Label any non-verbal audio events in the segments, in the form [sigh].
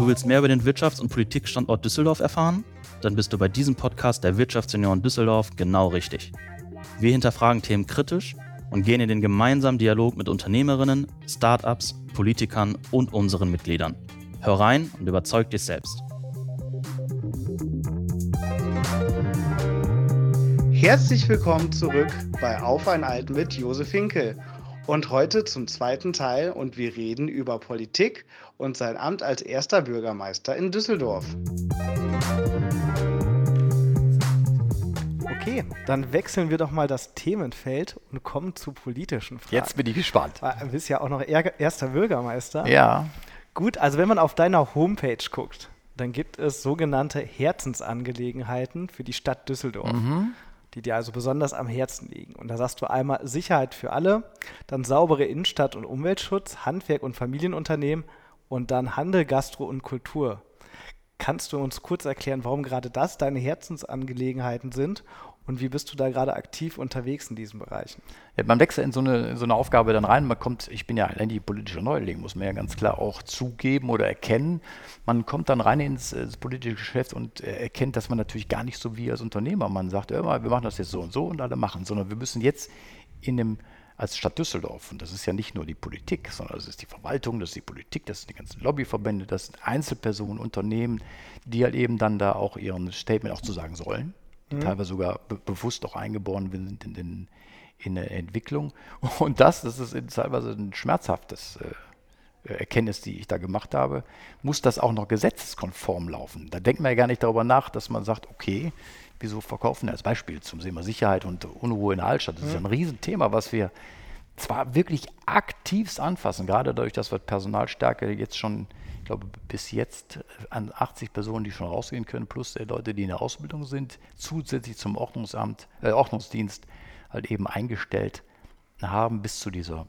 Du willst mehr über den Wirtschafts- und Politikstandort Düsseldorf erfahren? Dann bist du bei diesem Podcast der Wirtschaftsunion Düsseldorf genau richtig. Wir hinterfragen Themen kritisch und gehen in den gemeinsamen Dialog mit Unternehmerinnen, Startups, Politikern und unseren Mitgliedern. Hör rein und überzeug dich selbst. Herzlich willkommen zurück bei Auf ein Alt mit Josef Hinkel. Und heute zum zweiten Teil und wir reden über Politik und sein Amt als erster Bürgermeister in Düsseldorf. Okay, dann wechseln wir doch mal das Themenfeld und kommen zu politischen Fragen. Jetzt bin ich gespannt. Du bist ja auch noch erster Bürgermeister. Ja. Gut, also wenn man auf deiner Homepage guckt, dann gibt es sogenannte Herzensangelegenheiten für die Stadt Düsseldorf. Mhm die dir also besonders am Herzen liegen. Und da sagst du einmal Sicherheit für alle, dann saubere Innenstadt- und Umweltschutz, Handwerk und Familienunternehmen und dann Handel, Gastro und Kultur. Kannst du uns kurz erklären, warum gerade das deine Herzensangelegenheiten sind und wie bist du da gerade aktiv unterwegs in diesen Bereichen? Ja, man wechselt in so, eine, in so eine Aufgabe dann rein. Man kommt, ich bin ja eigentlich politischer Neuling, muss man ja ganz klar auch zugeben oder erkennen. Man kommt dann rein ins, ins politische Geschäft und äh, erkennt, dass man natürlich gar nicht so wie als Unternehmer, man sagt immer, wir machen das jetzt so und so und alle machen, sondern wir müssen jetzt in dem als Stadt Düsseldorf, und das ist ja nicht nur die Politik, sondern das ist die Verwaltung, das ist die Politik, das sind die ganzen Lobbyverbände, das sind Einzelpersonen, Unternehmen, die halt eben dann da auch ihren Statement auch zu sagen sollen mhm. teilweise sogar be bewusst auch eingeboren sind in, in, in der Entwicklung. [laughs] Und das, das ist teilweise ein schmerzhaftes äh, Erkenntnis, die ich da gemacht habe, muss das auch noch gesetzeskonform laufen. Da denkt man ja gar nicht darüber nach, dass man sagt, okay, wieso verkaufen wir als Beispiel zum Thema Sicherheit und Unruhe in der Altstadt? Das ist ja ein mhm. Riesenthema, was wir zwar wirklich aktivst anfassen, gerade dadurch, dass wir Personalstärke jetzt schon glaube, bis jetzt an 80 Personen, die schon rausgehen können, plus der Leute, die in der Ausbildung sind, zusätzlich zum Ordnungsamt, äh, Ordnungsdienst halt eben eingestellt haben, bis zu dieser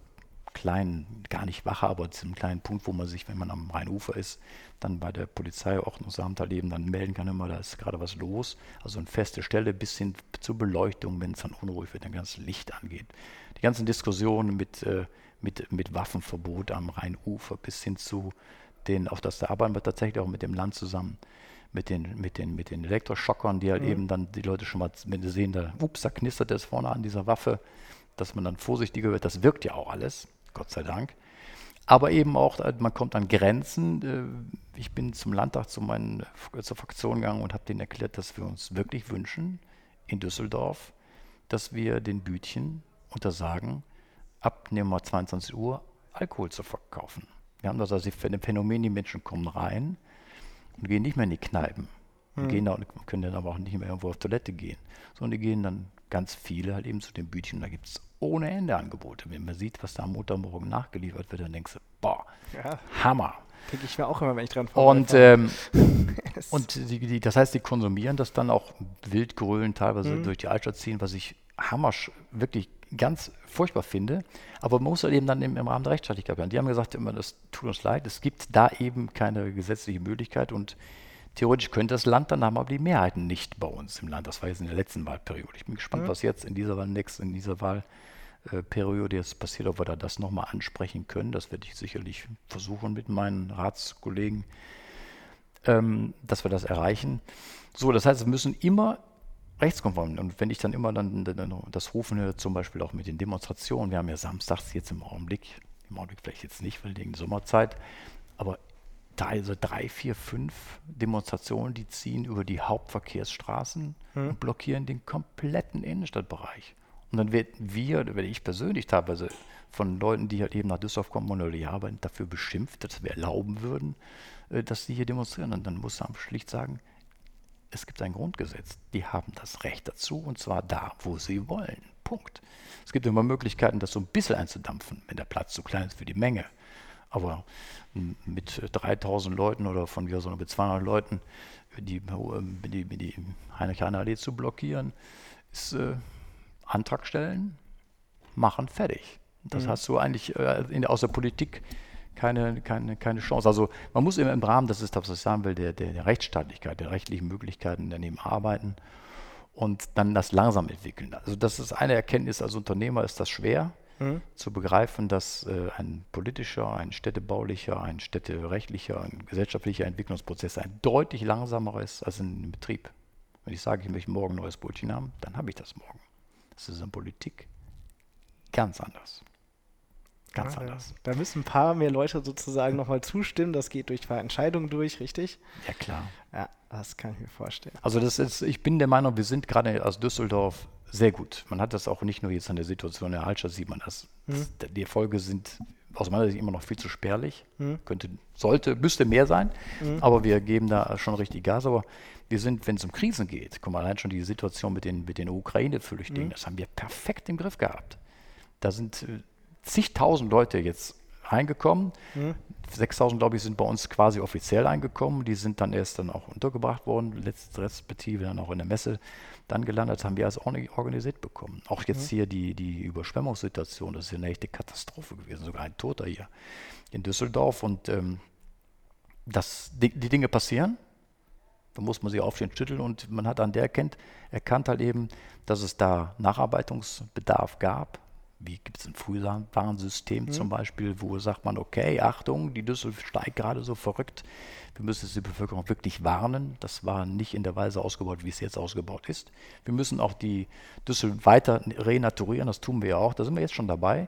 kleinen, gar nicht Wache, aber zu einem kleinen Punkt, wo man sich, wenn man am Rheinufer ist, dann bei der Polizei, Ordnungsamt halt eben dann melden kann, immer, da ist gerade was los. Also eine feste Stelle bis hin zur Beleuchtung, wenn es dann unruhig wird, dann ganz Licht angeht. Die ganzen Diskussionen mit, äh, mit, mit Waffenverbot am Rheinufer bis hin zu den, auf das da arbeiten wir tatsächlich auch mit dem Land zusammen, mit den, mit den, mit den Elektroschockern, die halt mhm. eben dann die Leute schon mal, sehen, da, ups, da knistert es vorne an dieser Waffe, dass man dann vorsichtiger wird. Das wirkt ja auch alles, Gott sei Dank. Aber eben auch, äh, man kommt an Grenzen. Äh, ich bin zum Landtag zu meinen, zur Fraktion gegangen und habe denen erklärt, dass wir uns wirklich wünschen, in Düsseldorf, dass wir den Bütchen untersagen, ab nehmen wir 22 Uhr Alkohol zu verkaufen. Wir haben das also ein Phänomen, die Menschen kommen rein und gehen nicht mehr in die Kneipen. Und mhm. gehen da, können dann aber auch nicht mehr irgendwo auf Toilette gehen. Sondern die gehen dann ganz viele halt eben zu den Bütchen. Da gibt es ohne Ende Angebote. Wenn man sieht, was da am Montagmorgen nachgeliefert wird, dann denkst du, boah, ja. Hammer. Denke ich mir auch immer, wenn ich dran Und, ähm, [laughs] und die, die, das heißt, die konsumieren das dann auch wild grölen, teilweise mhm. durch die Altstadt ziehen, was ich hammer wirklich ganz furchtbar finde. Aber man muss halt eben dann im, im Rahmen der Rechtsstaatlichkeit bleiben. Die haben gesagt, immer, das tut uns leid, es gibt da eben keine gesetzliche Möglichkeit und theoretisch könnte das Land dann haben, aber die Mehrheiten nicht bei uns im Land. Das war jetzt in der letzten Wahlperiode. Ich bin gespannt, mhm. was jetzt in dieser Wahl, next, in dieser Wahlperiode jetzt passiert, ob wir da das nochmal ansprechen können. Das werde ich sicherlich versuchen mit meinen Ratskollegen, ähm, dass wir das erreichen. So, das heißt, wir müssen immer rechtskonform. Und wenn ich dann immer dann, das rufen höre, zum Beispiel auch mit den Demonstrationen, wir haben ja samstags jetzt im Augenblick, im Augenblick vielleicht jetzt nicht, weil wegen Sommerzeit, aber also drei, vier, fünf Demonstrationen, die ziehen über die Hauptverkehrsstraßen hm. und blockieren den kompletten Innenstadtbereich. Und dann werden wir, werde ich persönlich teilweise von Leuten, die halt eben nach Düsseldorf kommen oder hier arbeiten, dafür beschimpft, dass wir erlauben würden, äh, dass sie hier demonstrieren. Und dann muss man schlicht sagen, es gibt ein Grundgesetz. Die haben das Recht dazu und zwar da, wo sie wollen. Punkt. Es gibt immer Möglichkeiten, das so ein bisschen einzudampfen, wenn der Platz zu klein ist für die Menge. Aber mit 3000 Leuten oder von mir so mit 200 Leuten die, die, die Heinrich-Heine-Allee zu blockieren, ist äh, Antrag stellen, machen, fertig. Das mhm. hast du eigentlich äh, in, aus der Politik keine, keine, keine Chance. Also man muss immer im Rahmen, das ist das, was ich sagen will, der, der, der Rechtsstaatlichkeit, der rechtlichen Möglichkeiten daneben arbeiten und dann das langsam entwickeln. Also das ist eine Erkenntnis, als Unternehmer ist das schwer, mhm. zu begreifen, dass äh, ein politischer, ein städtebaulicher, ein städterechtlicher, ein gesellschaftlicher Entwicklungsprozess ein deutlich langsamer ist als in Betrieb. Wenn ich sage, ich möchte morgen ein neues Brötchen haben, dann habe ich das morgen. Das ist in Politik ganz anders. Ganz ja, anders. Da, müssen ein paar mehr Leute sozusagen nochmal zustimmen. Das geht durch Entscheidungen durch, richtig? Ja, klar. Ja, das kann ich mir vorstellen. Also das ist, ich bin der Meinung, wir sind gerade aus Düsseldorf sehr gut. Man hat das auch nicht nur jetzt an der Situation der Altstadt, sieht man das. Hm. Die Erfolge sind aus meiner Sicht immer noch viel zu spärlich. Hm. Könnte, sollte, müsste mehr sein. Hm. Aber wir geben da schon richtig Gas. Aber wir sind, wenn es um Krisen geht, guck mal, allein schon die Situation mit den, mit den Ukraine-Flüchtlingen, hm. das haben wir perfekt im Griff gehabt. Da sind äh, zigtausend Leute jetzt reingekommen. Mhm. 6000, glaube ich, sind bei uns quasi offiziell eingekommen. Die sind dann erst dann auch untergebracht worden, respektive dann auch in der Messe dann gelandet. Haben wir als organisiert bekommen. Auch jetzt mhm. hier die, die Überschwemmungssituation, das ist eine echte Katastrophe gewesen, sogar ein Toter hier in Düsseldorf. Und ähm, das, die, die, Dinge passieren. Da muss man sie aufstehen, schütteln und man hat an der erkennt, erkannt halt eben, dass es da Nacharbeitungsbedarf gab wie gibt es ein Frühwarnsystem mhm. zum Beispiel, wo sagt man, okay, Achtung, die Düssel steigt gerade so verrückt. Wir müssen die Bevölkerung wirklich warnen. Das war nicht in der Weise ausgebaut, wie es jetzt ausgebaut ist. Wir müssen auch die Düssel weiter renaturieren, das tun wir ja auch, da sind wir jetzt schon dabei.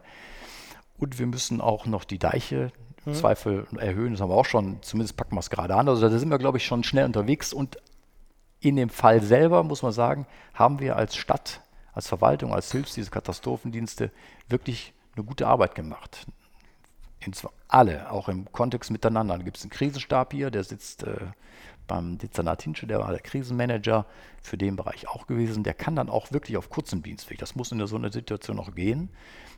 Und wir müssen auch noch die Deiche mhm. Zweifel erhöhen, das haben wir auch schon, zumindest packen wir es gerade an. Also da sind wir, glaube ich, schon schnell unterwegs. Und in dem Fall selber, muss man sagen, haben wir als Stadt als Verwaltung, als Hilfsdienste, Katastrophendienste wirklich eine gute Arbeit gemacht. Und zwar alle, auch im Kontext miteinander. Da gibt es einen Krisenstab hier, der sitzt äh, beim Dezernat Hinsche, der war der Krisenmanager für den Bereich auch gewesen. Der kann dann auch wirklich auf kurzem Dienstweg, das muss in so einer Situation auch gehen,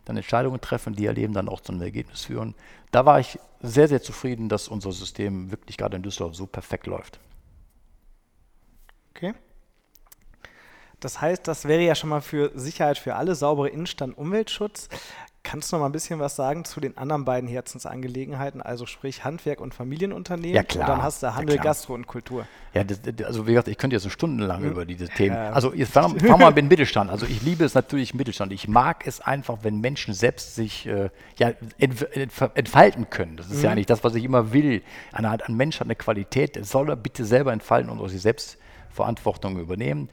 dann Entscheidungen treffen, die erleben dann auch zu einem Ergebnis führen. Da war ich sehr, sehr zufrieden, dass unser System wirklich gerade in Düsseldorf so perfekt läuft. Okay. Das heißt, das wäre ja schon mal für Sicherheit für alle, saubere Innenstand, Umweltschutz. Kannst du noch mal ein bisschen was sagen zu den anderen beiden Herzensangelegenheiten, also sprich Handwerk und Familienunternehmen? Ja, klar. Und dann hast du Handel, ja, Gastro und Kultur. Ja, das, also wie gesagt, ich könnte jetzt stundenlang mhm. über diese Themen. Ja. Also jetzt fangen wir mal mit dem Mittelstand. Also ich liebe es natürlich Mittelstand. Ich mag es einfach, wenn Menschen selbst sich äh, ja, entfalten können. Das ist mhm. ja eigentlich das, was ich immer will. Eine, ein Mensch hat eine Qualität, soll er bitte selber entfalten und sich selbst Verantwortung übernehmen.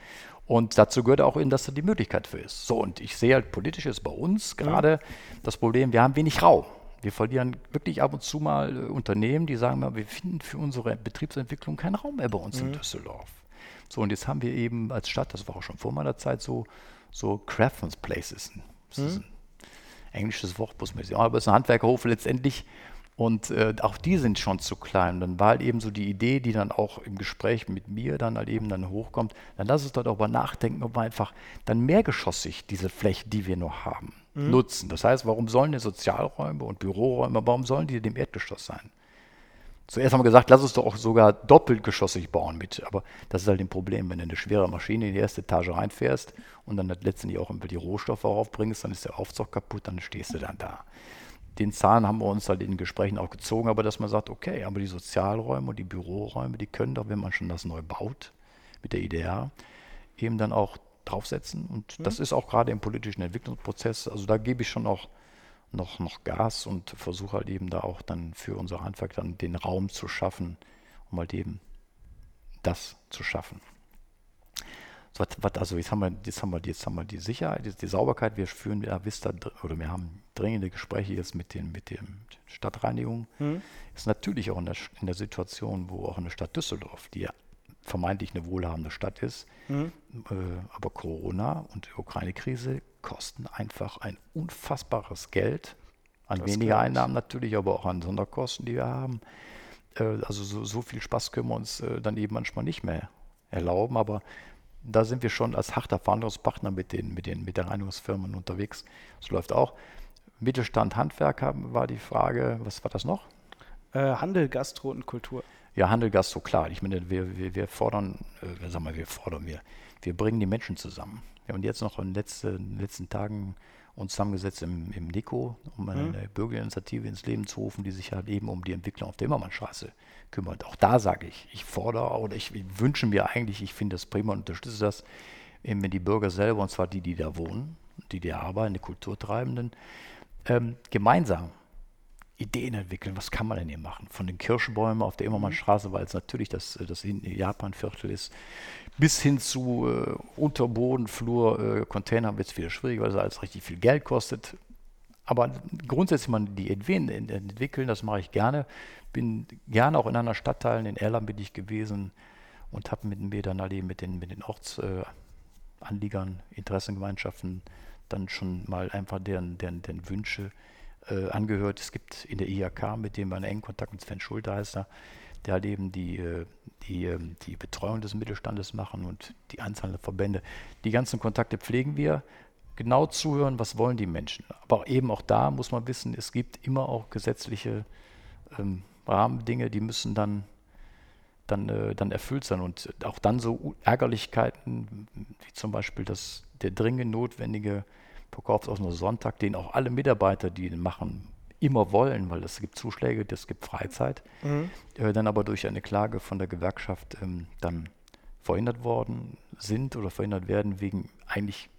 Und dazu gehört auch, dass da die Möglichkeit für ist. So, und ich sehe halt politisch ist bei uns gerade mhm. das Problem, wir haben wenig Raum. Wir verlieren wirklich ab und zu mal äh, Unternehmen, die sagen, wir finden für unsere Betriebsentwicklung keinen Raum mehr bei uns mhm. in Düsseldorf. So, und jetzt haben wir eben als Stadt, das war auch schon vor meiner Zeit so, so Craftsman's Places. Das mhm. ist ein englisches Wort, muss man sagen, aber es ist ein Handwerkerhof letztendlich, und äh, auch die sind schon zu klein. Dann war halt eben so die Idee, die dann auch im Gespräch mit mir dann halt eben dann hochkommt, dann lass uns dort darüber nachdenken, ob wir einfach dann mehrgeschossig diese Fläche, die wir noch haben, mhm. nutzen. Das heißt, warum sollen die Sozialräume und Büroräume, warum sollen die dem Erdgeschoss sein? Zuerst haben wir gesagt, lass uns doch auch sogar doppelgeschossig bauen mit. Aber das ist halt ein Problem, wenn du eine schwere Maschine in die erste Etage reinfährst und dann letztendlich auch die Rohstoffe aufbringst, dann ist der Aufzug kaputt, dann stehst du dann da den Zahn haben wir uns halt in den Gesprächen auch gezogen, aber dass man sagt, okay, aber die Sozialräume und die Büroräume, die können doch, wenn man schon das neu baut, mit der IDR, eben dann auch draufsetzen. Und mhm. das ist auch gerade im politischen Entwicklungsprozess, also da gebe ich schon auch noch, noch Gas und versuche halt eben da auch dann für unser Handwerk dann den Raum zu schaffen, um halt eben das zu schaffen. So, also jetzt haben, wir, jetzt, haben wir, jetzt haben wir die Sicherheit, jetzt die Sauberkeit, wir führen ja Vista oder wir haben dringende Gespräche jetzt mit den mit dem Stadtreinigung. Mhm. Ist natürlich auch in der, in der, Situation, wo auch in der Stadt Düsseldorf, die ja vermeintlich eine wohlhabende Stadt ist, mhm. äh, aber Corona und die Ukraine-Krise kosten einfach ein unfassbares Geld an das weniger Einnahmen natürlich, aber auch an Sonderkosten, die wir haben. Äh, also so, so, viel Spaß können wir uns äh, dann eben manchmal nicht mehr erlauben, aber da sind wir schon als harter Verhandlungspartner mit den, mit den, mit den Reinigungsfirmen unterwegs. Das läuft auch. Mittelstand, Handwerk war die Frage. Was war das noch? Äh, Handel, Gastro und Kultur. Ja, Handel, Gastro, klar. Ich meine, wir, wir, wir fordern, äh, sagen wir, wir fordern, wir, wir bringen die Menschen zusammen. Wir haben jetzt noch in den letzten, letzten Tagen uns zusammengesetzt im, im NICO, um eine mhm. Bürgerinitiative ins Leben zu rufen, die sich halt eben um die Entwicklung auf der Immermannstraße kümmert. Auch da sage ich, ich fordere oder ich wünsche mir eigentlich, ich finde das prima und unterstütze das, eben wenn die Bürger selber, und zwar die, die da wohnen, die die arbeiten, die Kulturtreibenden, ähm, gemeinsam Ideen entwickeln, was kann man denn hier machen? Von den Kirschbäumen auf der Immermannstraße, weil es natürlich das, äh, das Japan-Viertel ist, bis hin zu äh, Unterbodenflur, äh, Container wird es wieder schwierig, weil es alles richtig viel Geld kostet. Aber grundsätzlich man die Ideen entwickeln, das mache ich gerne. Bin gerne auch in einer Stadtteil, in Erlangen bin ich gewesen und habe mit mir dann alle mit den, mit den Ortsanliegern, äh, Interessengemeinschaften dann schon mal einfach deren, deren, deren Wünsche äh, angehört. Es gibt in der IHK, mit dem einen engen Kontakt mit Sven Schulte heißt er, der halt eben die, äh, die, ähm, die Betreuung des Mittelstandes machen und die einzelnen Verbände. Die ganzen Kontakte pflegen wir. Genau zuhören, was wollen die Menschen. Aber eben auch da muss man wissen, es gibt immer auch gesetzliche ähm, Rahmendinge, die müssen dann, dann, äh, dann erfüllt sein. Und auch dann so Ärgerlichkeiten, wie zum Beispiel das, der dringend notwendige Verkaufsausnahme Sonntag, den auch alle Mitarbeiter, die den machen, immer wollen, weil es gibt Zuschläge, es gibt Freizeit, mhm. äh, dann aber durch eine Klage von der Gewerkschaft ähm, dann verhindert worden sind oder verhindert werden wegen eigentlich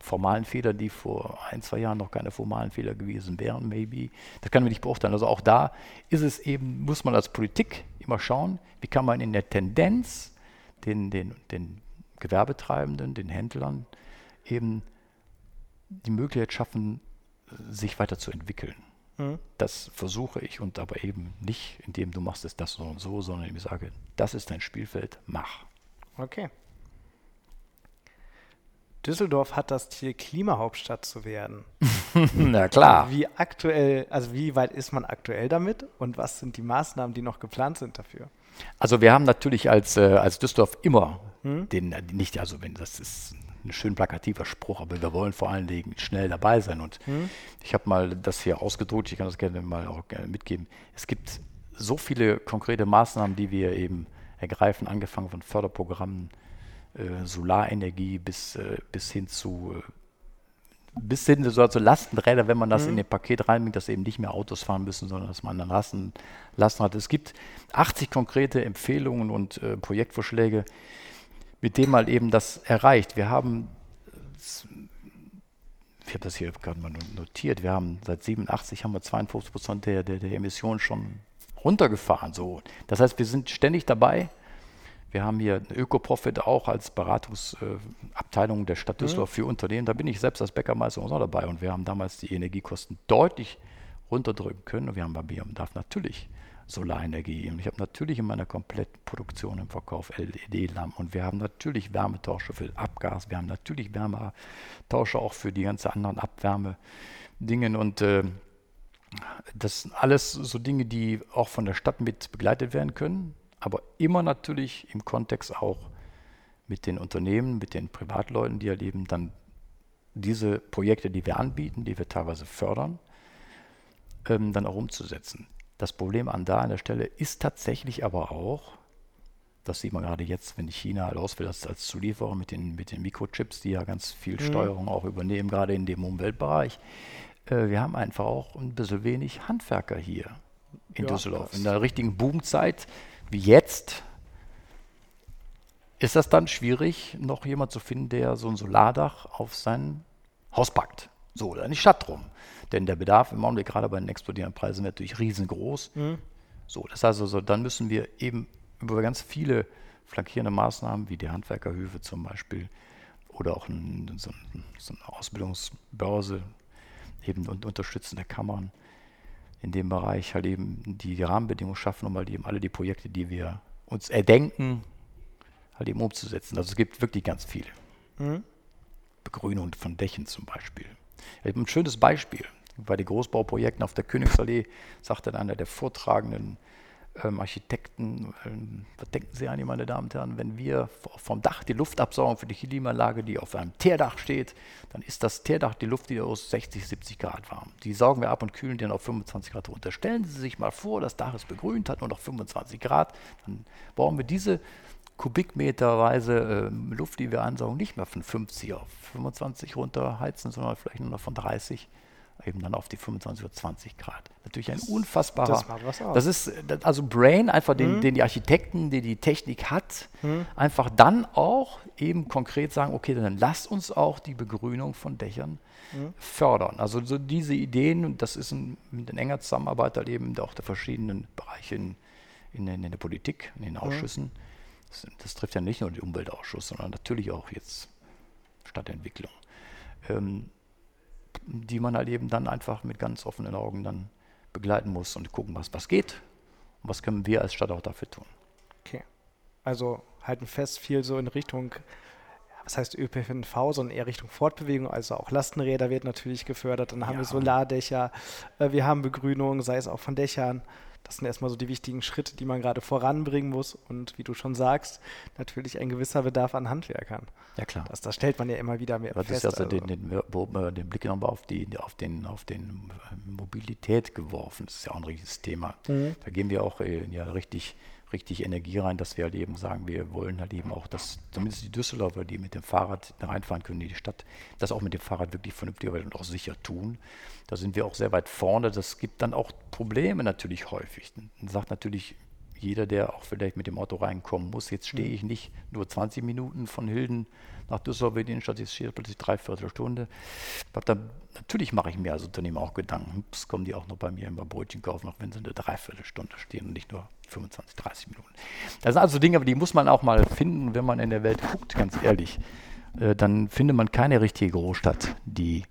formalen Fehler, die vor ein, zwei Jahren noch keine formalen Fehler gewesen wären, maybe. Das kann man nicht beurteilen. Also auch da ist es eben, muss man als Politik immer schauen, wie kann man in der Tendenz den, den, den Gewerbetreibenden, den Händlern eben die Möglichkeit schaffen, sich weiterzuentwickeln. Mhm. Das versuche ich und aber eben nicht, indem du machst es das so und so, sondern ich sage, das ist dein Spielfeld, mach. Okay. Düsseldorf hat das Ziel, Klimahauptstadt zu werden. [laughs] Na klar. Wie aktuell, also wie weit ist man aktuell damit und was sind die Maßnahmen, die noch geplant sind dafür? Also wir haben natürlich als, äh, als Düsseldorf immer hm? den, nicht, also wenn das ist ein schön plakativer Spruch, aber wir wollen vor allen Dingen schnell dabei sein. Und hm? ich habe mal das hier ausgedruckt, ich kann das gerne mal auch gerne mitgeben. Es gibt so viele konkrete Maßnahmen, die wir eben ergreifen, angefangen von Förderprogrammen, äh, Solarenergie bis, äh, bis hin zu äh, bis hin zu also Lastenräder, wenn man das mhm. in den Paket reinbringt, dass eben nicht mehr Autos fahren müssen, sondern dass man dann Lasten, Lasten hat. Es gibt 80 konkrete Empfehlungen und äh, Projektvorschläge, mit dem mal eben das erreicht. Wir haben, ich habe das hier gerade mal notiert, wir haben seit 87 haben wir 52 Prozent der, der, der Emissionen schon runtergefahren. So. Das heißt, wir sind ständig dabei. Wir haben hier Ökoprofit auch als Beratungsabteilung der Stadt mhm. Düsseldorf für Unternehmen. Da bin ich selbst als Bäckermeister auch dabei und wir haben damals die Energiekosten deutlich runterdrücken können. Und wir haben bei BMDAF natürlich Solarenergie. Und ich habe natürlich in meiner kompletten Produktion im Verkauf LED-Lampen. Und wir haben natürlich Wärmetauscher für Abgas. Wir haben natürlich Wärmetauscher auch für die ganzen anderen Abwärmedingen. Und äh, das sind alles so Dinge, die auch von der Stadt mit begleitet werden können. Aber immer natürlich im Kontext auch mit den Unternehmen, mit den Privatleuten, die erleben, dann diese Projekte, die wir anbieten, die wir teilweise fördern, ähm, dann auch umzusetzen. Das Problem an da an der Stelle ist tatsächlich aber auch, das sieht man gerade jetzt, wenn China aus will als, als Zulieferer mit den, mit den Mikrochips, die ja ganz viel mhm. Steuerung auch übernehmen, gerade in dem Umweltbereich. Äh, wir haben einfach auch ein bisschen wenig Handwerker hier in ja, Düsseldorf. In der richtigen Boomzeit wie jetzt ist das dann schwierig, noch jemand zu finden, der so ein Solardach auf sein Haus packt. So, oder in die Stadt rum. Denn der Bedarf im Augenblick gerade bei den explodierenden Preisen natürlich riesengroß. Mhm. So, das heißt also, dann müssen wir eben über ganz viele flankierende Maßnahmen wie die Handwerkerhöfe zum Beispiel oder auch ein, so, ein, so, eine Ausbildungsbörse eben und unterstützende Kammern in dem Bereich halt eben die Rahmenbedingungen schaffen, um halt eben alle die Projekte, die wir uns erdenken, halt eben umzusetzen. Also es gibt wirklich ganz viele. Mhm. Begrünung von Dächen zum Beispiel. Ein schönes Beispiel bei den Großbauprojekten auf der Königsallee, sagte dann einer der vortragenden ähm, Architekten, ähm, was denken Sie an, meine Damen und Herren, wenn wir vom Dach die Luftabsaugung für die Klimaanlage, die auf einem Teerdach steht, dann ist das Teerdach die Luft, die aus 60, 70 Grad warm. Die saugen wir ab und kühlen die dann auf 25 Grad runter. Stellen Sie sich mal vor, das Dach ist begrünt, hat nur noch 25 Grad, dann brauchen wir diese Kubikmeterweise äh, Luft, die wir ansaugen, nicht mehr von 50 auf 25 runterheizen, sondern vielleicht nur noch von 30 eben dann auf die 25 oder 20 Grad. Natürlich ein unfassbarer. Das. Das ist das- also Brain, einfach Mhm. den, den die Architekten, die die Technik hat, einfach dann auch eben konkret sagen, okay, dann lasst uns auch die Begrünung von Dächern Mhm. fördern. Also so diese Ideen, und das ist ein, mit in enger Zusammenarbeit halt eben auch der verschiedenen Bereiche in, in, in der Politik, in den Ausschüssen. Das, das trifft ja nicht nur den Umweltausschuss, sondern natürlich auch jetzt Stadtentwicklung. Ähm, die man halt eben dann einfach mit ganz offenen Augen dann begleiten muss und gucken, was, was geht und was können wir als Stadt auch dafür tun. Okay. Also halten fest, viel so in Richtung, was heißt ÖPNV, sondern eher Richtung Fortbewegung, also auch Lastenräder wird natürlich gefördert. Dann haben wir Ja. Solardächer, äh, wir haben Begrünung, sei es auch von Dächern. Das sind erstmal so die wichtigen Schritte, die man gerade voranbringen muss. Und wie du schon sagst, natürlich ein gewisser Bedarf an Handwerkern. Ja klar. Das, das stellt man ja immer wieder mehr Das ist fest. also den, den, den Blick nochmal auf, die, auf, den, auf den Mobilität geworfen. Das ist ja auch ein richtiges Thema. Mhm. Da gehen wir auch äh, ja, richtig, richtig Energie rein, dass wir halt eben sagen, wir wollen halt eben auch, dass zumindest die Düsseldorfer, die mit dem Fahrrad reinfahren können in die Stadt, das auch mit dem Fahrrad wirklich vernünftig und auch sicher tun. Da sind wir auch sehr weit vorne. Das gibt dann auch Probleme natürlich häufig. Dann sagt natürlich jeder, der auch vielleicht mit dem Auto reinkommen muss, jetzt stehe ich nicht nur 20 Minuten von Hilden nach Düsseldorf in die Innenstadt, jetzt stehe ich plötzlich dreiviertel Stunde. Dann, natürlich mache ich mir als Unternehmen auch Gedanken, ups, kommen die auch noch bei mir immer Brötchen kaufen, auch wenn sie eine Dreiviertelstunde stehen und nicht nur 25, 30 Minuten. Das sind also Dinge, die muss man auch mal finden, wenn man in der Welt guckt, ganz ehrlich. Äh, dann findet man keine richtige Großstadt, die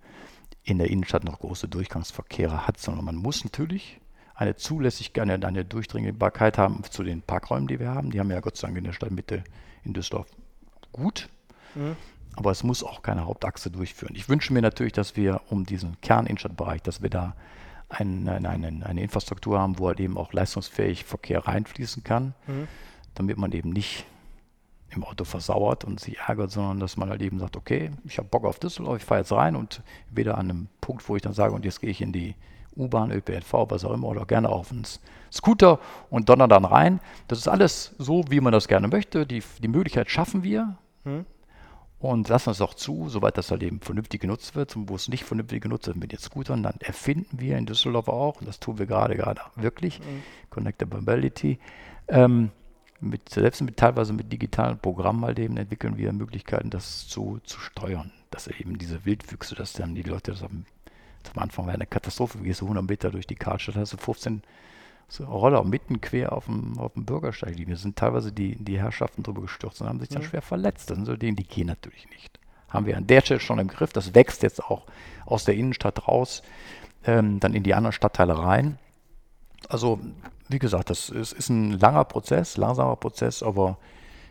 in der Innenstadt noch große Durchgangsverkehre hat, sondern man muss natürlich eine Zulässigkeit, eine, eine Durchdringbarkeit haben zu den Parkräumen, die wir haben. Die haben wir ja Gott sei Dank in der Stadtmitte in Düsseldorf gut. Aber es muss auch keine Hauptachse durchführen. Ich wünsche mir natürlich, dass wir um diesen Kerninnenstadtbereich, dass wir da ein, ein, eine, eine Infrastruktur haben, wo halt eben auch leistungsfähig Verkehr reinfließen kann, damit man eben nicht im Auto versauert und sich ärgert, sondern dass man halt eben sagt, okay, ich habe Bock auf Düsseldorf, ich fahre jetzt rein und weder an einem Punkt, wo ich dann sage, und jetzt gehe ich in die U-Bahn, ÖPNV, was auch immer, oder gerne auf einen Scooter und donner dann rein. Das ist alles so, wie man das gerne möchte. Die, die Möglichkeit schaffen wir und lassen es auch zu, soweit das halt eben vernünftig genutzt wird. Und wo es nicht vernünftig genutzt wird mit den Scootern, dann erfinden wir in Düsseldorf auch, und das tun wir gerade, gerade wirklich, Connectability, ähm, mit, selbst mit teilweise mit digitalen Programmen halt eben entwickeln wir Möglichkeiten, das zu, zu steuern. Dass eben diese Wildwüchse, dass dann die Leute das am, am Anfang war eine Katastrophe, du gehst so 100 Meter durch die Karlstadt, hast du 15 so Roller mitten quer auf dem, auf dem Bürgersteig liegen. Da sind teilweise die, die Herrschaften drüber gestürzt und haben sich dann schwer verletzt. Das sind so Dinge, die gehen natürlich nicht. Haben wir an der Stelle schon im Griff. Das wächst jetzt auch aus der Innenstadt raus, ähm, dann in die anderen Stadtteile rein. Also, wie gesagt, das ist, ist ein langer Prozess, langsamer Prozess, aber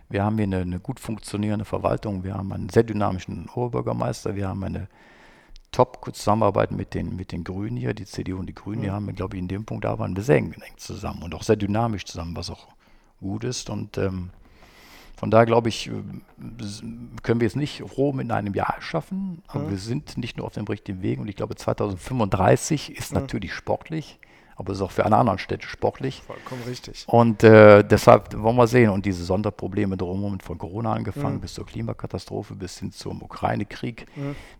wir haben hier eine, eine gut funktionierende Verwaltung, wir haben einen sehr dynamischen Oberbürgermeister, wir haben eine Top-Zusammenarbeit mit den, mit den Grünen hier, die CDU und die Grünen, die haben, wir, glaube ich, in dem Punkt arbeiten wir sehr eng eng zusammen und auch sehr dynamisch zusammen, was auch gut ist. Und ähm, von daher glaube ich, äh, können wir es nicht Rom in einem Jahr schaffen, aber wir sind nicht nur auf dem richtigen Weg. Und ich glaube 2035 ist natürlich sportlich, aber es ist auch für alle anderen Städte sportlich. Vollkommen richtig. Und äh, deshalb wollen wir sehen. Und diese Sonderprobleme drumherum, von Corona angefangen bis zur Klimakatastrophe, bis hin zum Ukraine-Krieg,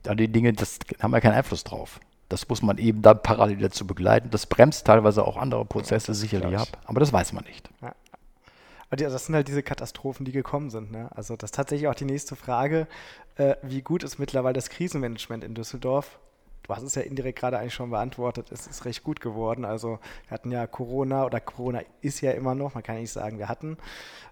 all die Dinge, das haben wir keinen Einfluss drauf. Das muss man eben dann parallel dazu begleiten. Das bremst teilweise auch andere Prozesse sicherlich klar. ab, aber das weiß man nicht. Aber die, das sind halt diese Katastrophen, die gekommen sind. Ne? Also das ist tatsächlich auch die nächste Frage. Äh, wie gut ist mittlerweile das Krisenmanagement in Düsseldorf? Du hast es ja indirekt gerade eigentlich schon beantwortet. Es ist recht gut geworden. Also wir hatten ja Corona oder Corona ist ja immer noch, man kann nicht sagen, wir hatten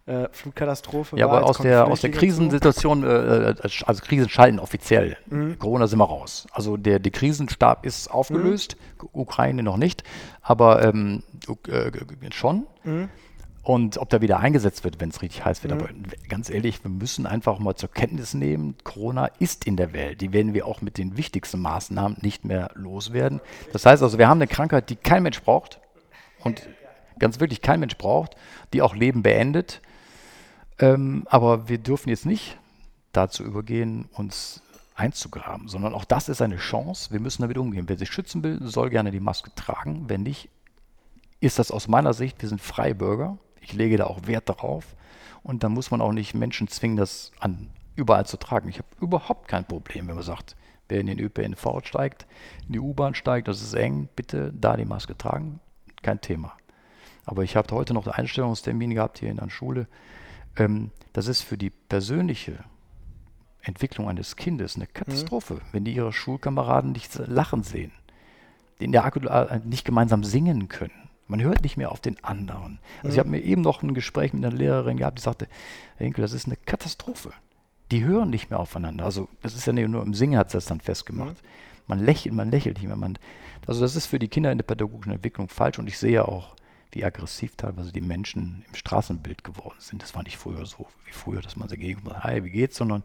äh, Flutkatastrophe. Ja, aber aus der, aus der. Krisensituation, äh, also Krisen schalten offiziell. Corona sind wir raus. Also der, der Krisenstab ist aufgelöst, Ukraine noch nicht, aber ähm, äh, schon. Und ob der wieder eingesetzt wird, wenn es richtig heiß wird. Aber ganz ehrlich, wir müssen einfach mal zur Kenntnis nehmen, Corona ist in der Welt. Die werden wir auch mit den wichtigsten Maßnahmen nicht mehr loswerden. Das heißt also, wir haben eine Krankheit, die kein Mensch braucht und ganz wirklich kein Mensch braucht, die auch Leben beendet. Ähm, aber wir dürfen jetzt nicht dazu übergehen, uns einzugraben, sondern auch das ist eine Chance. Wir müssen damit umgehen. Wer sich schützen will, soll gerne die Maske tragen. Wenn nicht, ist das aus meiner Sicht, wir sind freie Bürger. Ich lege da auch Wert darauf. Und dann muss man auch nicht Menschen zwingen, das an, überall zu tragen. Ich habe überhaupt kein Problem, wenn man sagt, Wer in den ÖPNV steigt, in die U-Bahn steigt, das ist eng, bitte da die Maske tragen, kein Thema. Aber ich habe heute noch einen Einstellungstermin gehabt hier in der Schule. Ähm, das ist für die persönliche Entwicklung eines Kindes eine Katastrophe, mhm. wenn die ihre Schulkameraden nicht lachen sehen, in der Akku äh, nicht gemeinsam singen können. Man hört nicht mehr auf den anderen. Also mhm. ich habe mir eben noch ein Gespräch mit einer Lehrerin gehabt, die sagte, Herr Henkel, das ist eine Katastrophe. Die hören nicht mehr aufeinander. Also das ist ja nicht nur im Singen hat es das dann festgemacht. Mhm. Man lächelt, man lächelt nicht mehr. Man, also das ist für die Kinder in der pädagogischen Entwicklung falsch und ich sehe auch, wie aggressiv teilweise die Menschen im Straßenbild geworden sind. Das war nicht früher so wie früher, dass man sich gegen hi, wie geht's, sondern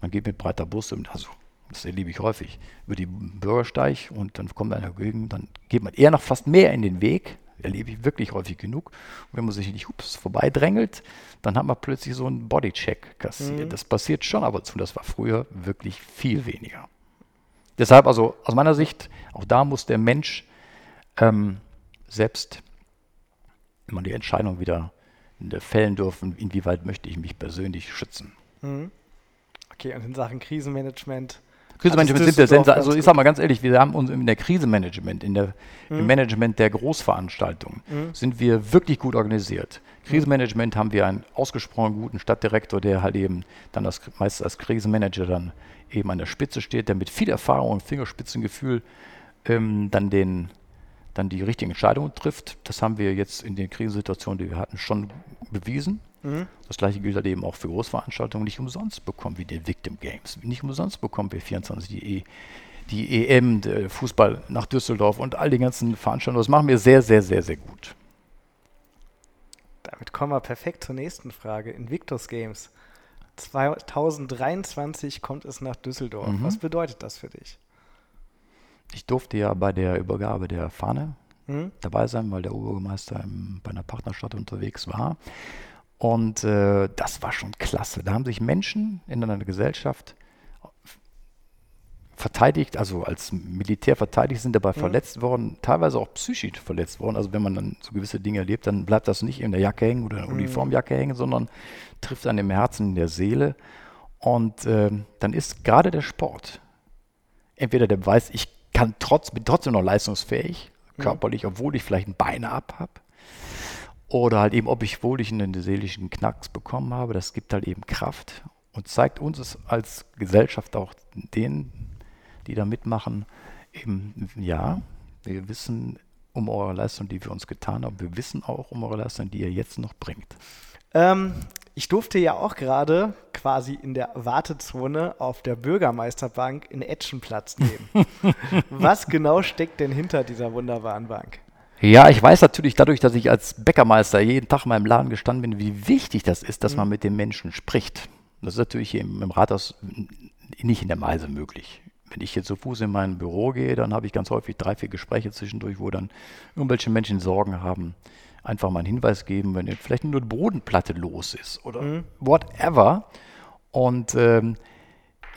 man geht mit breiter Brust, also das erlebe ich häufig, über die Bürgersteig und dann kommt einer dagegen, dann geht man eher noch fast mehr in den Weg, erlebe ich wirklich häufig genug. Und wenn man sich nicht ups, vorbeidrängelt, dann hat man plötzlich so einen Bodycheck kassiert. Mhm. Das passiert schon aber zu, das war früher wirklich viel weniger. Deshalb also aus meiner Sicht, auch da muss der Mensch ähm, selbst immer die Entscheidung wieder fällen dürfen, inwieweit möchte ich mich persönlich schützen. Mhm. Okay, und in Sachen Krisenmanagement. Krisenmanagement sind wir Sensor. Also ich sage mal ganz ehrlich, wir haben uns in der Krisenmanagement, in der, mhm. im Management der Großveranstaltungen, mhm. sind wir wirklich gut organisiert. Krisenmanagement haben wir einen ausgesprochen guten Stadtdirektor, der halt eben dann als, meist als Krisenmanager dann eben an der Spitze steht, der mit viel Erfahrung und Fingerspitzengefühl ähm, dann den dann die richtigen Entscheidungen trifft. Das haben wir jetzt in den Krisensituationen, die wir hatten, schon bewiesen. Mhm. Das gleiche gilt halt eben auch für Großveranstaltungen. Nicht umsonst bekommen wir die Victim Games. Nicht umsonst bekommen wir 24 die, e, die EM, Fußball nach Düsseldorf und all die ganzen Veranstaltungen. Das machen wir sehr, sehr, sehr, sehr gut. Damit kommen wir perfekt zur nächsten Frage. Invictus Games. 2023 kommt es nach Düsseldorf. Mhm. Was bedeutet das für dich? Ich durfte ja bei der Übergabe der Fahne mhm. dabei sein, weil der Oberbürgermeister bei einer Partnerstadt unterwegs war. Und äh, das war schon klasse. Da haben sich Menschen in einer Gesellschaft verteidigt, also als Militär verteidigt, sind dabei mhm. verletzt worden, teilweise auch psychisch verletzt worden. Also wenn man dann so gewisse Dinge erlebt, dann bleibt das nicht in der Jacke hängen oder in der mhm. Uniformjacke hängen, sondern trifft an dem Herzen, in der Seele. Und äh, dann ist gerade der Sport entweder der Beweis, ich kann trotz, bin trotzdem noch leistungsfähig, mhm. körperlich, obwohl ich vielleicht ein Bein ab habe. Oder halt eben, ob ich wohl ich einen seelischen Knacks bekommen habe, das gibt halt eben Kraft und zeigt uns als Gesellschaft auch denen, die da mitmachen, eben, ja, wir wissen um eure Leistung, die wir uns getan haben. Wir wissen auch um eure Leistung, die ihr jetzt noch bringt. Ähm, ich durfte ja auch gerade quasi in der Wartezone auf der Bürgermeisterbank in Etschen Platz nehmen. [laughs] Was genau steckt denn hinter dieser wunderbaren Bank? Ja, ich weiß natürlich dadurch, dass ich als Bäckermeister jeden Tag in meinem Laden gestanden bin, wie wichtig das ist, dass mhm. man mit den Menschen spricht. Das ist natürlich hier im, im Rathaus nicht in der Meise möglich. Wenn ich jetzt zu Fuß in mein Büro gehe, dann habe ich ganz häufig drei, vier Gespräche zwischendurch, wo dann irgendwelche Menschen Sorgen haben, einfach mal einen Hinweis geben, wenn vielleicht nur eine Bodenplatte los ist oder mhm. whatever. Und ähm,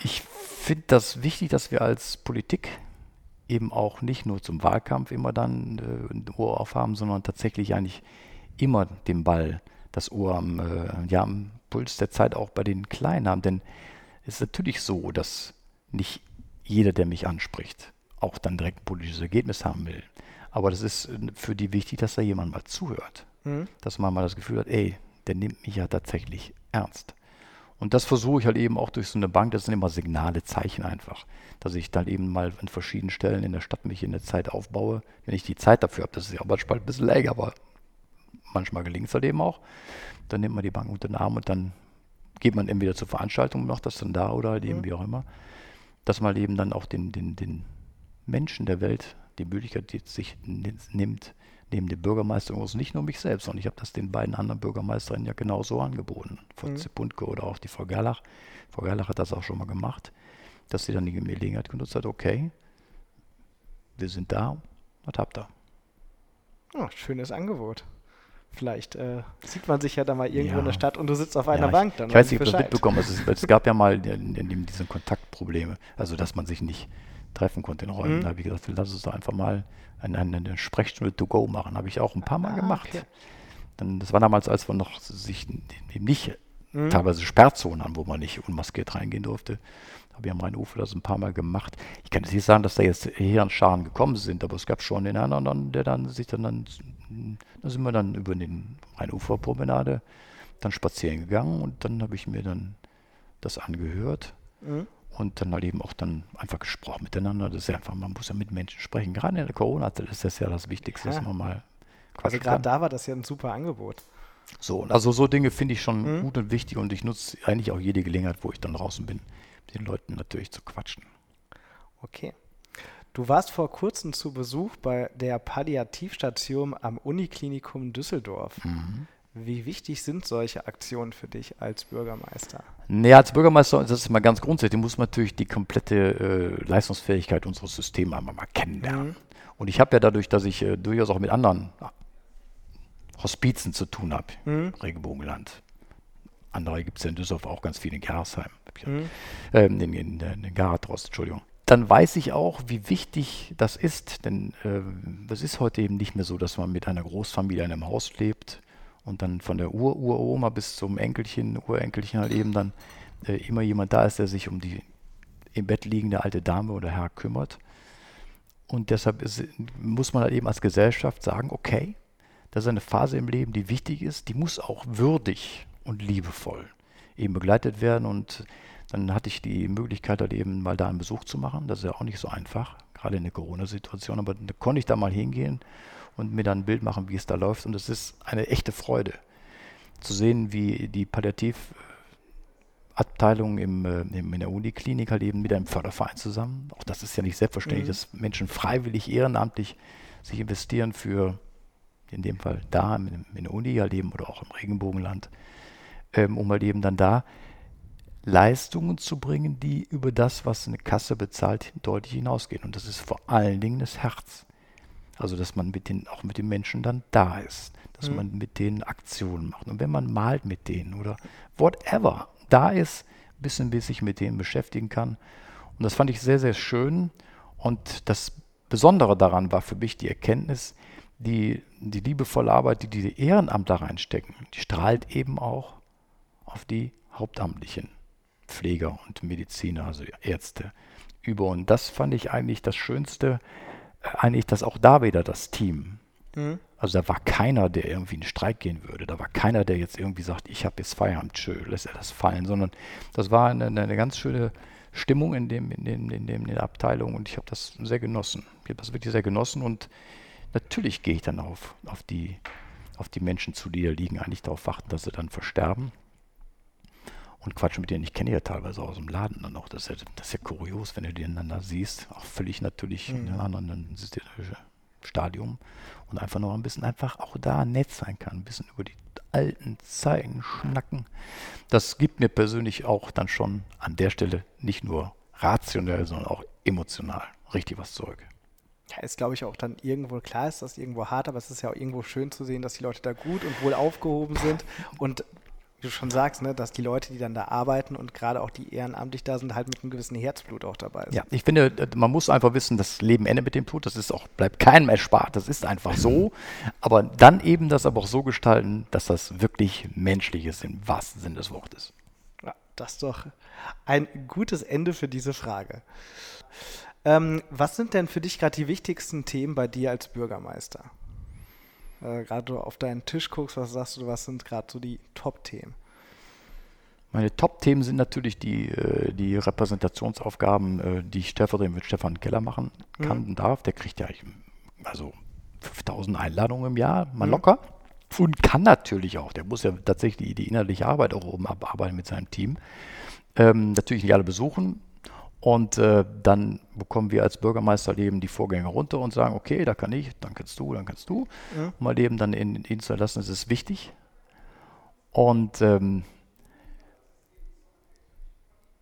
ich finde das wichtig, dass wir als Politik eben auch nicht nur zum Wahlkampf immer dann äh, ein Ohr aufhaben, sondern tatsächlich eigentlich immer den Ball, das Ohr am, äh, ja, am Puls der Zeit auch bei den Kleinen haben. Denn es ist natürlich so, dass nicht jeder, der mich anspricht, auch dann direkt ein politisches Ergebnis haben will. Aber das ist für die wichtig, dass da jemand mal zuhört. Mhm. Dass man mal das Gefühl hat, ey, der nimmt mich ja tatsächlich ernst. Und das versuche ich halt eben auch durch so eine Bank, das sind immer Signale, Zeichen einfach, dass ich dann eben mal an verschiedenen Stellen in der Stadt mich in der Zeit aufbaue, wenn ich die Zeit dafür habe. Das ist ja auch manchmal ein bisschen länger, aber manchmal gelingt es halt eben auch. Dann nimmt man die Bank unter den Arm und dann geht man entweder zur Veranstaltung, macht das dann da oder halt eben mhm. wie auch immer, dass man eben dann auch den, den, den Menschen der Welt die Möglichkeit die sich nimmt, neben dem Bürgermeister muss nicht nur mich selbst, sondern ich habe das den beiden anderen Bürgermeisterinnen ja genauso angeboten. Frau mhm. Zipundke oder auch die Frau Gerlach. Frau Gerlach hat das auch schon mal gemacht, dass sie dann die Gelegenheit genutzt hat, okay, wir sind da, was habt ihr? Oh, schönes Angebot. Vielleicht äh, sieht man sich ja da mal irgendwo ja. in der Stadt und du sitzt auf einer ja, Bank dann. Ich weiß nicht, ob du das mitbekommen hast. Es, es, gab ja mal in, in, in diese Kontaktprobleme, also dass man sich nicht treffen konnte in Räumen. Mhm. Da habe ich gesagt, lass uns doch einfach mal eine, eine Sprechstunde to go machen. Habe ich auch ein paar Mal ah, gemacht. Okay. Dann, das war damals, als wir noch sich nicht mhm. teilweise Sperrzonen an, wo man nicht unmaskiert reingehen durfte. Habe ich am Rheinufer das ein paar Mal gemacht. Ich kann jetzt nicht sagen, dass da jetzt hier an Scharen gekommen sind, aber es gab schon den anderen, der dann sich dann, dann da sind wir dann über den Rheinuferpromenade dann spazieren gegangen und dann habe ich mir dann das angehört mhm. Und dann halt eben auch dann einfach gesprochen miteinander. Das ist ja einfach, man muss ja mit Menschen sprechen. Gerade in der Corona-Zeit ist das ja das Wichtigste, ja. dass man mal Also gerade da war das ja ein super Angebot. So, also so Dinge finde ich schon mhm. gut und wichtig und ich nutze eigentlich auch jede Gelegenheit, wo ich dann draußen bin, mit den Leuten natürlich zu quatschen. Okay. Du warst vor kurzem zu Besuch bei der Palliativstation am Uniklinikum Düsseldorf. Mhm. Wie wichtig sind solche Aktionen für dich als Bürgermeister? Naja, als Bürgermeister, das ist mal ganz grundsätzlich, muss man natürlich die komplette äh, Leistungsfähigkeit unseres Systems einmal mal kennenlernen. Mhm. Und ich habe ja dadurch, dass ich äh, durchaus auch mit anderen Hospizen zu tun habe, mhm. Regenbogenland. Andere gibt es in Düsseldorf auch ganz viele in Gersheim, mhm. äh, in, in, in, in Garatrost, Entschuldigung dann weiß ich auch, wie wichtig das ist. Denn äh, das ist heute eben nicht mehr so, dass man mit einer Großfamilie in einem Haus lebt und dann von der Ur-Uroma bis zum Enkelchen, Urenkelchen halt eben dann äh, immer jemand da ist, der sich um die im Bett liegende alte Dame oder Herr kümmert. Und deshalb ist, muss man halt eben als Gesellschaft sagen, okay, das ist eine Phase im Leben, die wichtig ist, die muss auch würdig und liebevoll eben begleitet werden und dann hatte ich die Möglichkeit, halt eben mal da einen Besuch zu machen. Das ist ja auch nicht so einfach, gerade in der Corona-Situation. Aber da konnte ich da mal hingehen und mir dann ein Bild machen, wie es da läuft. Und es ist eine echte Freude zu sehen, wie die Palliativabteilung im, äh, im, in der Uniklinik halt eben mit einem Förderverein zusammen. Auch das ist ja nicht selbstverständlich, mhm. dass Menschen freiwillig, ehrenamtlich sich investieren für, in dem Fall da in, in der Uni halt eben oder auch im Regenbogenland, ähm, um halt eben dann da Leistungen zu bringen, die über das, was eine Kasse bezahlt, deutlich hinausgehen. Und das ist vor allen Dingen das Herz. Also, dass man mit den, auch mit den Menschen dann da ist, dass mhm. man mit denen Aktionen macht. Und wenn man malt mit denen oder whatever da ist, ein bisschen wie sich mit denen beschäftigen kann. Und das fand ich sehr, sehr schön. Und das Besondere daran war für mich die Erkenntnis, die, die liebevolle Arbeit, die die Ehrenamtler reinstecken, die strahlt eben auch auf die Hauptamtlichen. Pfleger und Mediziner, also Ärzte über. Und das fand ich eigentlich das Schönste, eigentlich, dass auch da wieder das Team. Mhm. Also da war keiner, der irgendwie in den Streik gehen würde. Da war keiner, der jetzt irgendwie sagt, ich habe jetzt Feierabend, tschö, lässt er das fallen, sondern das war eine, eine ganz schöne Stimmung in, dem, in, dem, in, dem, in der Abteilung und ich habe das sehr genossen. Ich habe das wirklich sehr genossen und natürlich gehe ich dann auf, auf, die, auf die Menschen zu, die da liegen, eigentlich darauf warten, dass sie dann versterben und quatschen mit denen. Ich kenne ja teilweise aus dem Laden dann auch. Das ist ja, das ist ja kurios, wenn du die einander siehst. Auch völlig natürlich mhm. in einem anderen Stadium. Und einfach noch ein bisschen einfach auch da nett sein kann. Ein bisschen über die alten Zeiten schnacken. Das gibt mir persönlich auch dann schon an der Stelle nicht nur rationell, sondern auch emotional richtig was zurück. Ja, ist glaube ich auch dann irgendwo, klar ist das irgendwo hart, aber es ist ja auch irgendwo schön zu sehen, dass die Leute da gut und wohl aufgehoben sind und wie du schon sagst, ne, dass die Leute, die dann da arbeiten und gerade auch die ehrenamtlich da sind, halt mit einem gewissen Herzblut auch dabei sind. Ja, ich finde, man muss einfach wissen, das Leben endet mit dem Tod. Das ist auch, bleibt keinem erspart. Das ist einfach so. Aber dann eben das aber auch so gestalten, dass das wirklich menschlich ist, im wahrsten Sinne des Wortes. Ja, das ist doch ein gutes Ende für diese Frage. Ähm, was sind denn für dich gerade die wichtigsten Themen bei dir als Bürgermeister? Äh, gerade auf deinen Tisch guckst, was sagst du, was sind gerade so die Top-Themen? Meine Top-Themen sind natürlich die, äh, die Repräsentationsaufgaben, äh, die ich stellvertretend mit Stefan Keller machen kann mhm. und darf. Der kriegt ja also 5000 Einladungen im Jahr, mal mhm. locker. Und kann natürlich auch, der muss ja tatsächlich die innerliche Arbeit auch oben abarbeiten mit seinem Team. Ähm, natürlich nicht alle besuchen, und äh, dann bekommen wir als Bürgermeister eben die Vorgänge runter und sagen, okay, da kann ich, dann kannst du, dann kannst du. Ja. Und mal eben dann in ihn zu lassen, das ist wichtig. Und ähm,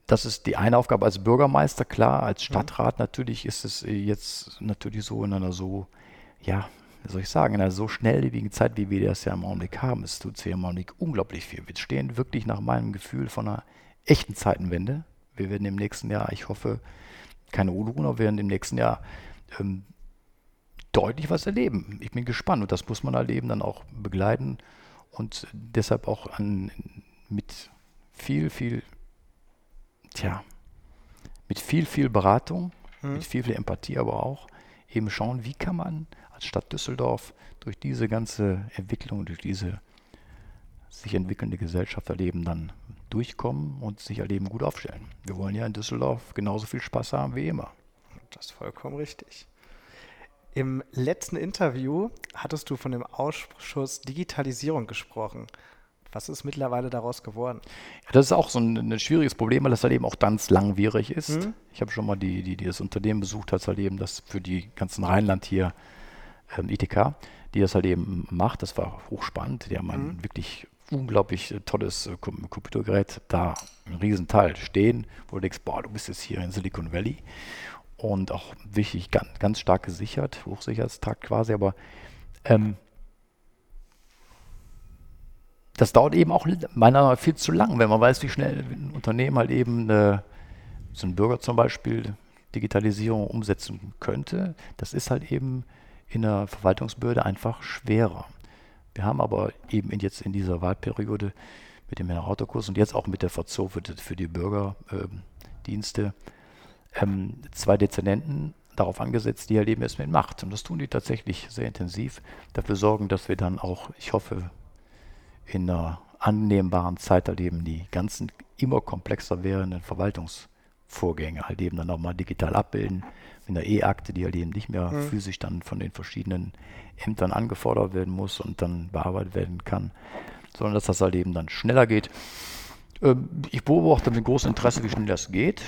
das ist die eine Aufgabe als Bürgermeister, klar, als Stadtrat ja. natürlich ist es jetzt natürlich so in einer so, ja, wie soll ich sagen, in einer so schnelllebigen Zeit, wie wir das ja im Augenblick haben. Es tut sich im Augenblick unglaublich viel. Wir stehen wirklich nach meinem Gefühl von einer echten Zeitenwende wir werden im nächsten Jahr, ich hoffe, keine Unruhen, aber wir werden im nächsten Jahr ähm, deutlich was erleben. Ich bin gespannt und das muss man halt eben dann auch begleiten und deshalb auch an, mit viel, viel, tja, mit viel, viel Beratung, mhm. mit viel, viel Empathie aber auch eben schauen, wie kann man als Stadt Düsseldorf durch diese ganze Entwicklung, durch diese sich entwickelnde Gesellschaft erleben, dann durchkommen und sich erleben gut aufstellen. Wir wollen ja in Düsseldorf genauso viel Spaß haben wie immer. Das ist vollkommen richtig. Im letzten Interview hattest du von dem Ausschuss Digitalisierung gesprochen. Was ist mittlerweile daraus geworden? Ja, das ist auch so ein, ein, schwieriges Problem, weil das halt eben auch ganz langwierig ist. Mhm. Ich habe schon mal die, die, die das Unternehmen besucht, hat halt eben das für die ganzen Rheinland hier ähm, ITK, die das halt eben macht. Das war hochspannend. Die haben ein mhm. wirklich unglaublich äh, tolles äh, Computergerät da, ein Riesenteil stehen, wo du denkst, boah, du bist jetzt hier in Silicon Valley und auch wichtig, ganz, ganz stark gesichert, Hochsicherheitstag quasi, aber ähm, das dauert eben auch meiner Meinung nach viel zu lang, wenn man weiß, wie schnell ein Unternehmen halt eben äh, so ein Bürger zum Beispiel Digitalisierung umsetzen könnte. Das ist halt eben in der Verwaltungsbehörde einfach schwerer. Wir haben aber eben in jetzt in dieser Wahlperiode mit dem Autokurs und jetzt auch mit der VZO für die, Bürgerdienste ähm, zwei Dezernenten darauf angesetzt, die halt eben erst mit Macht. Und das tun die tatsächlich sehr intensiv. Dafür sorgen, dass wir dann auch, ich hoffe, in einer annehmbaren Zeit halt eben die ganzen immer komplexer werdenden Verwaltungsvorgänge halt eben dann nochmal digital abbilden. In der E-Akte, die halt eben nicht mehr mhm. physisch dann von den verschiedenen Ämtern angefordert werden muss und dann bearbeitet werden kann, sondern dass das halt eben dann schneller geht. Ähm, ich beobachte mit großem Interesse, wie schnell das geht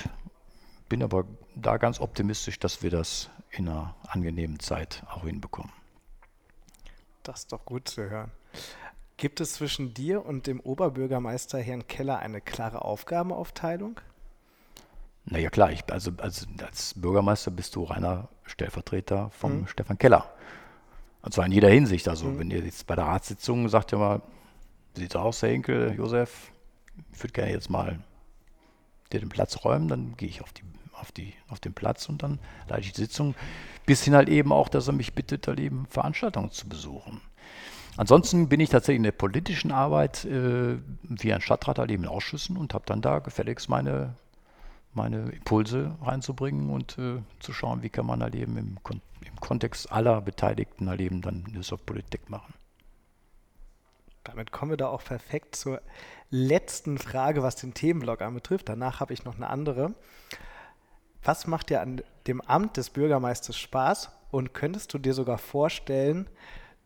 bin aber da ganz optimistisch, dass wir das in einer angenehmen Zeit auch hinbekommen. Das ist doch gut zu hören. Gibt es zwischen dir und dem Oberbürgermeister Herrn Keller eine klare Aufgabenaufteilung? Naja klar, ich, also, also als Bürgermeister bist du reiner Stellvertreter von mhm. Stefan Keller. Und zwar in jeder Hinsicht. Also mhm. wenn ihr jetzt bei der Ratssitzung sagt ihr mal, wie sieht es aus, Herr Henkel, Josef, ich würde gerne jetzt mal dir den Platz räumen, dann gehe ich auf die auf, die, auf den Platz und dann leite ich die Sitzung. Bis hin halt eben auch, dass er mich bittet, halt eben Veranstaltungen zu besuchen. Ansonsten bin ich tatsächlich in der politischen Arbeit äh, wie ein Stadtrat halt eben in Ausschüssen und habe dann da gefälligst meine, meine Impulse reinzubringen und äh, zu schauen, wie kann man halt eben im, Kon im Kontext aller Beteiligten halt eben dann News of Politik machen. Damit kommen wir da auch perfekt zur letzten Frage, was den Themenblock anbetrifft. Danach habe ich noch eine andere. Was macht dir an dem Amt des Bürgermeisters Spaß und könntest du dir sogar vorstellen,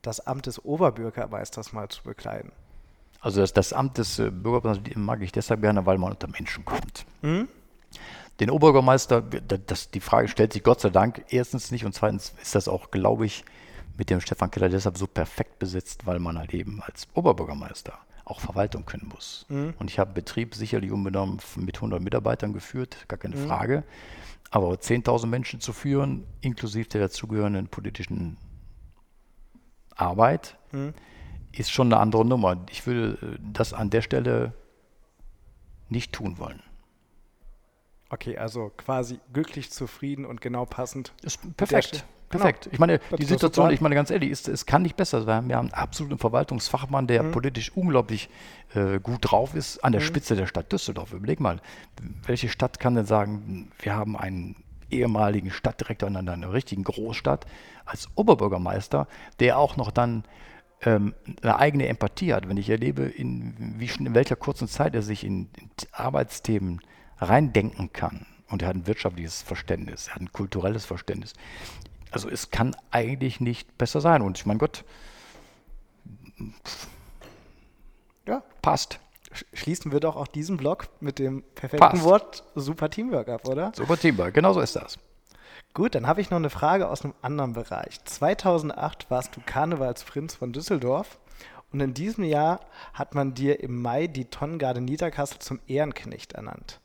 das Amt des Oberbürgermeisters mal zu bekleiden? Also das, das Amt des äh, Bürgermeisters mag ich deshalb gerne, weil man unter Menschen kommt. Mhm. Den Oberbürgermeister, das, die Frage stellt sich Gott sei Dank erstens nicht und zweitens ist das auch, glaube ich, mit dem Stefan Keller deshalb so perfekt besetzt, weil man halt eben als Oberbürgermeister auch Verwaltung können muss. Mhm. Und ich habe Betrieb sicherlich unbenommen mit 100 Mitarbeitern geführt, gar keine mhm. Frage. Aber 10.000 Menschen zu führen, inklusive der dazugehörenden politischen Arbeit, mhm. ist schon eine andere Nummer. Ich würde äh, das an der Stelle nicht tun wollen. Okay, also quasi glücklich, zufrieden und genau passend. Ist perfekt. Genau. Perfekt. Genau. Ich meine, die Situation, ich meine ganz ehrlich, ist, es kann nicht besser sein. Wir haben einen absoluten Verwaltungsfachmann, der mhm. politisch unglaublich äh, gut drauf ist, an der mhm. Spitze der Stadt Düsseldorf. Überleg mal, welche Stadt kann denn sagen, wir haben einen ehemaligen Stadtdirektor in einer, einer richtigen Großstadt als Oberbürgermeister, der auch noch dann ähm, eine eigene Empathie hat. Wenn ich erlebe, in, wie, in welcher kurzen Zeit er sich in, in Arbeitsthemen reindenken kann, und er hat ein wirtschaftliches Verständnis, er hat ein kulturelles Verständnis. Also es kann eigentlich nicht besser sein. Und ich meine, Gott, ja, passt. Schließen wir doch auch diesen Blog mit dem perfekten passt. Wort Super Teamwork ab, oder? Super Teamwork, genau so ist das. Gut, dann habe ich noch eine Frage aus einem anderen Bereich. 2008 warst du Karnevalsprinz von Düsseldorf und in diesem Jahr hat man dir im Mai die Tonnengarde Niederkassel zum Ehrenknecht ernannt.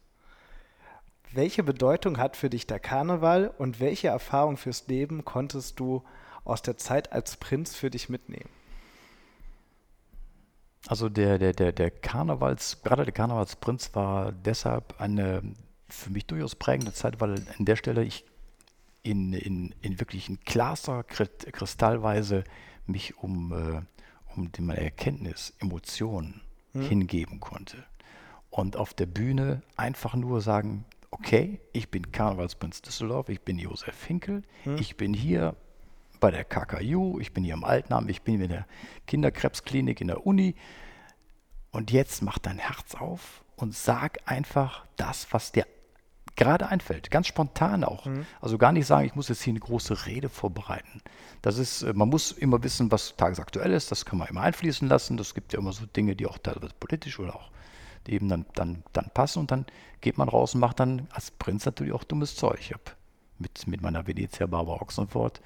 Welche Bedeutung hat für dich der Karneval und welche Erfahrung fürs Leben konntest du aus der Zeit als Prinz für dich mitnehmen? Also der, der, der, der Karnevals, gerade der Karnevalsprinz war deshalb eine für mich durchaus prägende Zeit, weil an der Stelle ich in, in, in wirklich in klarster Kristallweise mich um, äh, um die, meine Erkenntnis, Emotionen hm. hingeben konnte. und auf der Bühne einfach nur sagen, okay, ich bin Karnevalsprinz Düsseldorf, ich bin Josef Hinkel, hm. ich bin hier bei der KKU, ich bin hier im Altenheim, ich bin in der Kinderkrebsklinik in der Uni und jetzt mach dein Herz auf und sag einfach das, was dir gerade einfällt, ganz spontan auch. Mhm. Also gar nicht sagen, ich muss jetzt hier eine große Rede vorbereiten. Das ist, äh, man muss immer wissen, was tagesaktuell ist, das kann man immer einfließen lassen. Das gibt ja immer so Dinge, die auch teilweise politisch oder auch die eben dann, dann, dann passen und dann geht man raus und macht dann als Prinz natürlich auch dummes Zeug. Ich habe mit, mit meiner Venezia Barbara Oxenford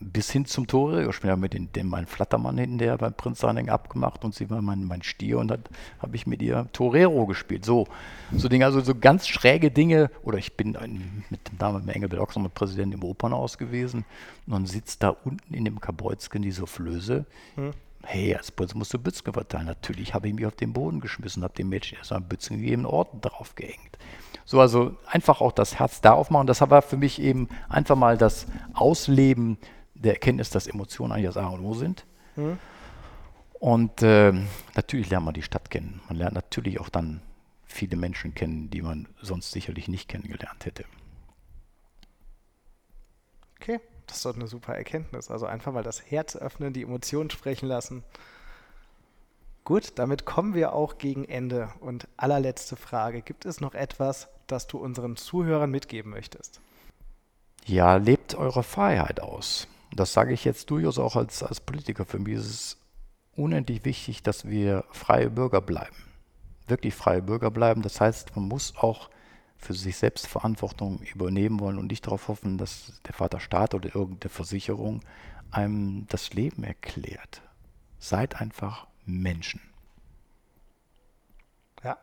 bis hin zum Tore. Ich ja mit den, den meinen Flattermann hinten, der beim Prinz Running abgemacht und sie war mein, mein Stier und dann habe ich mit ihr Torero gespielt. So, so Dinge, also so ganz schräge Dinge. Oder ich bin ein, mit dem damaligen Engelbert Oxenford Präsident im Opernhaus gewesen und sitzt da unten in dem Kabeuzken die Soufflöse. Hm Hey, als Prinz musst du Bützke verteilen. Natürlich habe ich mich auf den Boden geschmissen, habe dem Mädchen erstmal Bützen gegeben, Orden drauf gehängt. So, also einfach auch das Herz da aufmachen. Das war für mich eben einfach mal das Ausleben der Erkenntnis, dass Emotionen eigentlich das A und O sind. Mhm. Und äh, natürlich lernt man die Stadt kennen. Man lernt natürlich auch dann viele Menschen kennen, die man sonst sicherlich nicht kennengelernt hätte. Okay. Das ist doch eine super Erkenntnis. Also einfach mal das Herz öffnen, die Emotionen sprechen lassen. Gut, damit kommen wir auch gegen Ende. Und allerletzte Frage. Gibt es noch etwas, das du unseren Zuhörern mitgeben möchtest? Ja, lebt eure Freiheit aus. Das sage ich jetzt durchaus auch als, als Politiker. Für mich ist es unendlich wichtig, dass wir freie Bürger bleiben. Wirklich freie Bürger bleiben. Das heißt, man muss auch für sich selbst Verantwortung übernehmen wollen und nicht darauf hoffen, dass der Vater Staat oder irgendeine Versicherung einem das Leben erklärt. Seid einfach Menschen. Ja,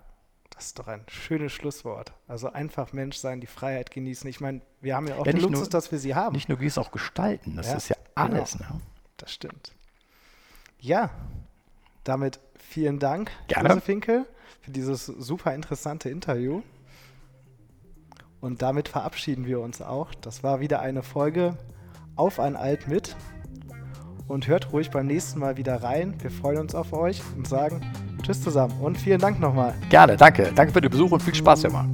das ist doch ein schönes Schlusswort. Also einfach Mensch sein, die Freiheit genießen. Ich meine, wir haben ja auch ja, den Luxus, nur, dass wir sie haben. Nicht nur genießen, auch gestalten. Das ja, ist ja alles. Genau. Ne? Das stimmt. Ja, damit vielen Dank, Gerne. Josef Finkel, für dieses super interessante Interview. Und damit verabschieden wir uns auch. Das war wieder eine Folge auf ein Alt mit. Und hört ruhig beim nächsten Mal wieder rein. Wir freuen uns auf euch und sagen Tschüss zusammen. Und vielen Dank nochmal. Gerne, danke. Danke für den Besuch und viel Spaß immer.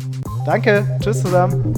Danke. Tschüss zusammen.